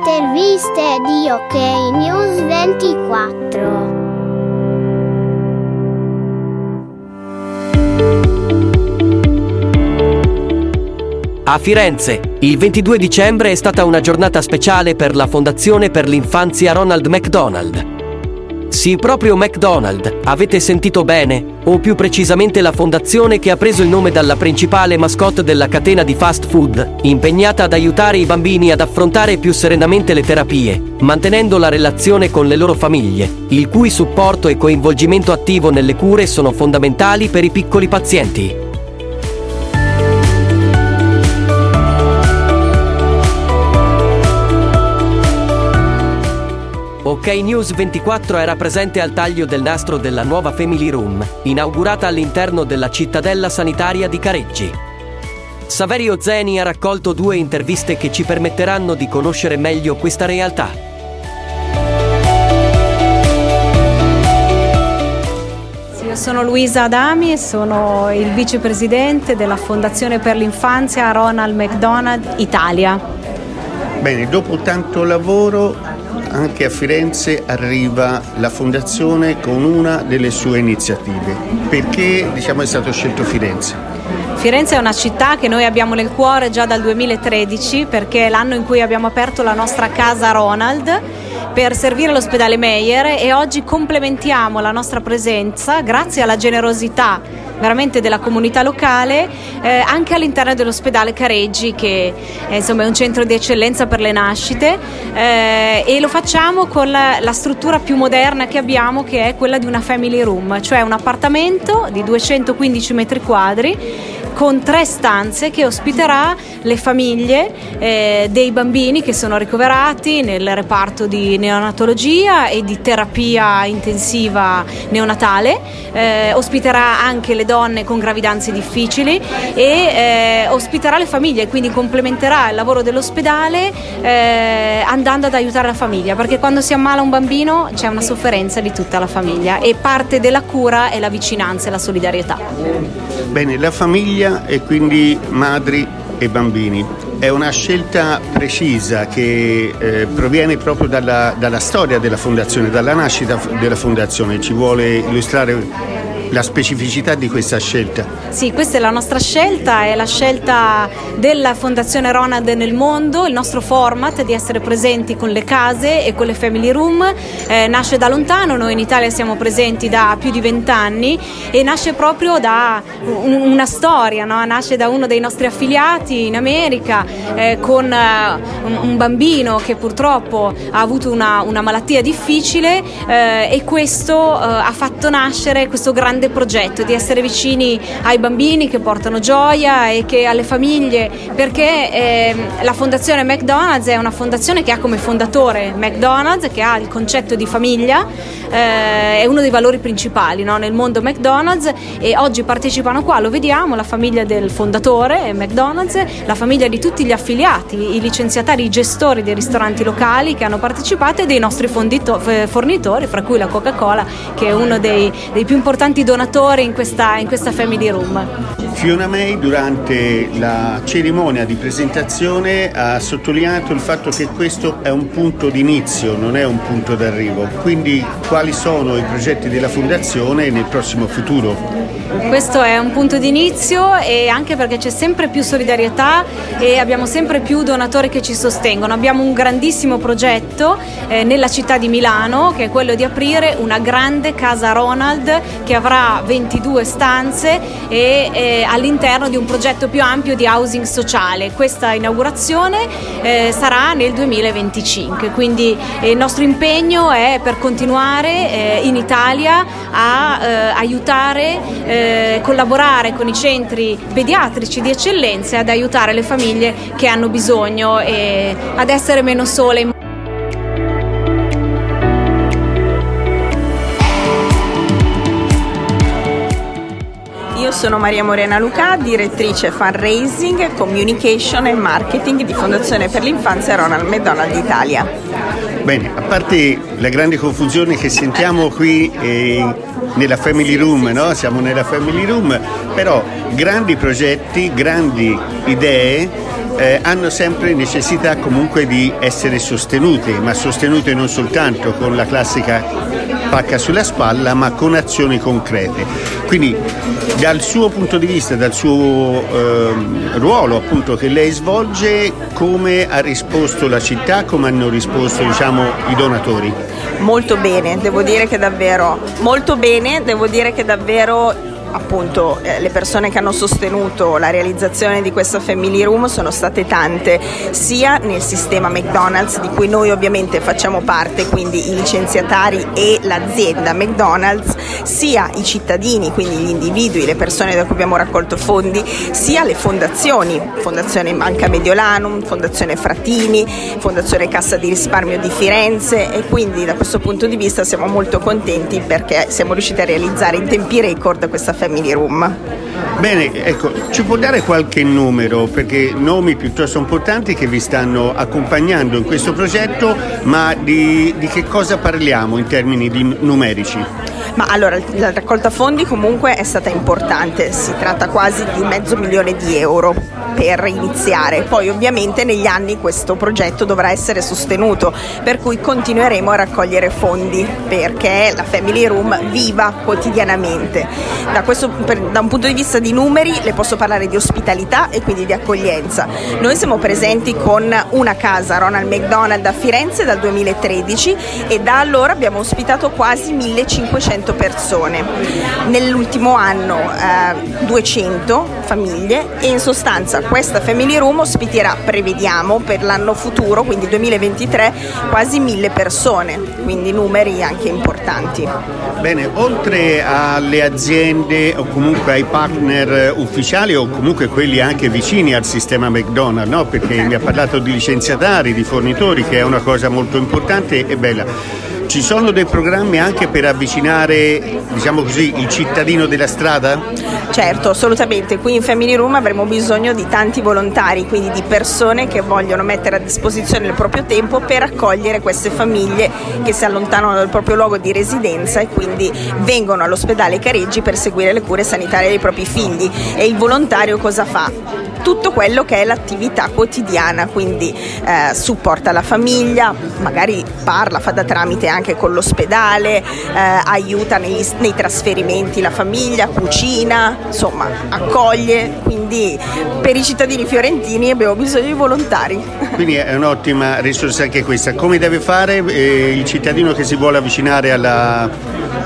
interviste di OK News 24. A Firenze, il 22 dicembre è stata una giornata speciale per la Fondazione per l'Infanzia Ronald McDonald. Sì, proprio McDonald, avete sentito bene, o più precisamente la fondazione che ha preso il nome dalla principale mascotte della catena di fast food, impegnata ad aiutare i bambini ad affrontare più serenamente le terapie, mantenendo la relazione con le loro famiglie, il cui supporto e coinvolgimento attivo nelle cure sono fondamentali per i piccoli pazienti. OK News 24 era presente al taglio del nastro della nuova Family Room, inaugurata all'interno della cittadella sanitaria di Careggi. Saverio Zeni ha raccolto due interviste che ci permetteranno di conoscere meglio questa realtà. Io sono Luisa Adami e sono il vicepresidente della Fondazione per l'Infanzia Ronald McDonald Italia. Bene, dopo tanto lavoro anche a Firenze arriva la Fondazione con una delle sue iniziative. Perché diciamo, è stato scelto Firenze? Firenze è una città che noi abbiamo nel cuore già dal 2013 perché è l'anno in cui abbiamo aperto la nostra casa Ronald per servire l'ospedale Meyer e oggi complementiamo la nostra presenza grazie alla generosità veramente della comunità locale eh, anche all'interno dell'ospedale Careggi che è, insomma, è un centro di eccellenza per le nascite eh, e lo facciamo con la, la, struttura più moderna che abbiamo che è quella di una family room, cioè un appartamento di 215 metri quadri con tre stanze che ospiterà le famiglie eh, dei bambini che sono ricoverati nel reparto di neonatologia e di terapia intensiva neonatale, eh, ospiterà anche le donne con gravidanze difficili e eh, ospiterà le famiglie, quindi complementerà il lavoro dell'ospedale eh, andando ad aiutare la famiglia, perché quando si ammala un bambino c'è una sofferenza di tutta la famiglia e parte della cura è la vicinanza e la solidarietà. Bene, la famiglia e quindi madri e bambini. È una scelta precisa che eh, proviene proprio dalla, dalla storia della fondazione, dalla nascita della fondazione. Ci vuole illustrare la specificità di questa scelta? Sì, questa è la nostra scelta, è la scelta della Fondazione Ronald nel mondo, il nostro format di essere presenti con le case e con le family room eh, nasce da lontano, noi in Italia siamo presenti da più di vent'anni e nasce proprio da un, una storia, no? nasce da uno dei nostri affiliati in America eh, con uh, un, bambino che purtroppo ha avuto una, una malattia difficile eh, e questo uh, ha fatto nascere questo grande grande progetto di essere vicini ai bambini che portano gioia e che alle famiglie, perché eh, la fondazione McDonald's è una fondazione che ha come fondatore McDonald's, che ha il concetto di famiglia, eh, è uno dei valori principali no? nel mondo McDonald's e oggi partecipano qua, lo vediamo, la famiglia del fondatore McDonald's, la famiglia di tutti gli affiliati, i licenziatari, i gestori dei ristoranti locali che hanno partecipato e dei nostri fondito- fornitori, fra cui la Coca-Cola, che è uno dei, dei più importanti donatori in questa, in questa Family Room. Fiona May durante la cerimonia di presentazione ha sottolineato il fatto che questo è un punto d'inizio, non è un punto d'arrivo. Quindi quali sono i progetti della Fondazione nel prossimo futuro? Questo è un punto d'inizio e anche perché c'è sempre più solidarietà e abbiamo sempre più donatori che ci sostengono. Abbiamo un grandissimo progetto eh, nella città di Milano che è quello di aprire una grande casa Ronald che avrà 22 stanze e eh, all'interno di un progetto più ampio di housing sociale. Questa inaugurazione eh, sarà nel 2025, quindi eh, il nostro impegno è per continuare eh, in Italia a eh, aiutare eh, collaborare con i centri pediatrici di eccellenza ad aiutare le famiglie che hanno bisogno e ad essere meno sole. Sono Maria Morena Luca, direttrice fundraising, communication e marketing di Fondazione per l'Infanzia Ronald McDonald Italia. Bene, a parte la grande confusione che sentiamo qui eh, nella family room, no? siamo nella family room, però grandi progetti, grandi idee eh, hanno sempre necessità comunque di essere sostenute, ma sostenute non soltanto con la classica pacca sulla spalla, ma con azioni concrete. Quindi dal suo punto di vista, dal suo eh, ruolo appunto che lei svolge, come ha risposto la città, come hanno risposto diciamo, i donatori? Molto bene, devo dire che davvero, molto bene, devo dire che davvero appunto eh, le persone che hanno sostenuto la realizzazione di questa Family Room sono state tante, sia nel sistema McDonald's di cui noi ovviamente facciamo parte, quindi i licenziatari e l'azienda McDonald's, sia i cittadini, quindi gli individui, le persone da cui abbiamo raccolto fondi, sia le fondazioni, Fondazione Banca Mediolanum, Fondazione Fratini, Fondazione Cassa di Risparmio di Firenze e quindi da questo punto di vista siamo molto contenti perché siamo riusciti a realizzare in tempi record questa Family Room. Bene, ecco, ci può dare qualche numero, perché nomi piuttosto importanti che vi stanno accompagnando in questo progetto, ma di, di che cosa parliamo in termini di numerici? Ma allora, la raccolta fondi comunque è stata importante, si tratta quasi di mezzo milione di euro per iniziare. Poi ovviamente negli anni questo progetto dovrà essere sostenuto, per cui continueremo a raccogliere fondi perché la Family Room viva quotidianamente. Da, questo, per, da un punto di vista di numeri le posso parlare di ospitalità e quindi di accoglienza. Noi siamo presenti con una casa, Ronald McDonald a Firenze dal 2013 e da allora abbiamo ospitato quasi 1500 persone. Nell'ultimo anno eh, 200 famiglie e in sostanza questa Family Room ospiterà, prevediamo, per l'anno futuro, quindi 2023, quasi mille persone, quindi numeri anche importanti. Bene, oltre alle aziende o comunque ai partner ufficiali o comunque quelli anche vicini al sistema McDonald's, no? perché mi ha parlato di licenziatari, di fornitori, che è una cosa molto importante e bella. Ci sono dei programmi anche per avvicinare, diciamo così, il cittadino della strada? Certo, assolutamente. Qui in Family Room avremo bisogno di tanti volontari, quindi di persone che vogliono mettere a disposizione il proprio tempo per accogliere queste famiglie che si allontanano dal proprio luogo di residenza e quindi vengono all'ospedale Careggi per seguire le cure sanitarie dei propri figli. E il volontario cosa fa? tutto quello che è l'attività quotidiana, quindi eh, supporta la famiglia, magari parla, fa da tramite anche con l'ospedale, eh, aiuta negli, nei trasferimenti la famiglia, cucina, insomma accoglie, quindi per i cittadini fiorentini abbiamo bisogno di volontari. Quindi è un'ottima risorsa anche questa. Come deve fare eh, il cittadino che si vuole avvicinare alla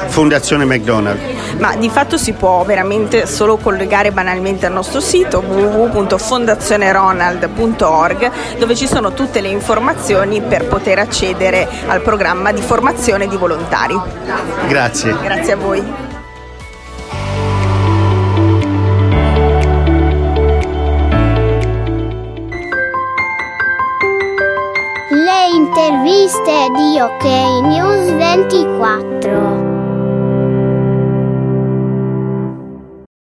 Fondazione McDonald's? Ma di fatto si può veramente solo collegare banalmente al nostro sito www.fondazioneronald.org dove ci sono tutte le informazioni per poter accedere al programma di formazione di volontari. Grazie. Grazie a voi. Le interviste di OK News 24.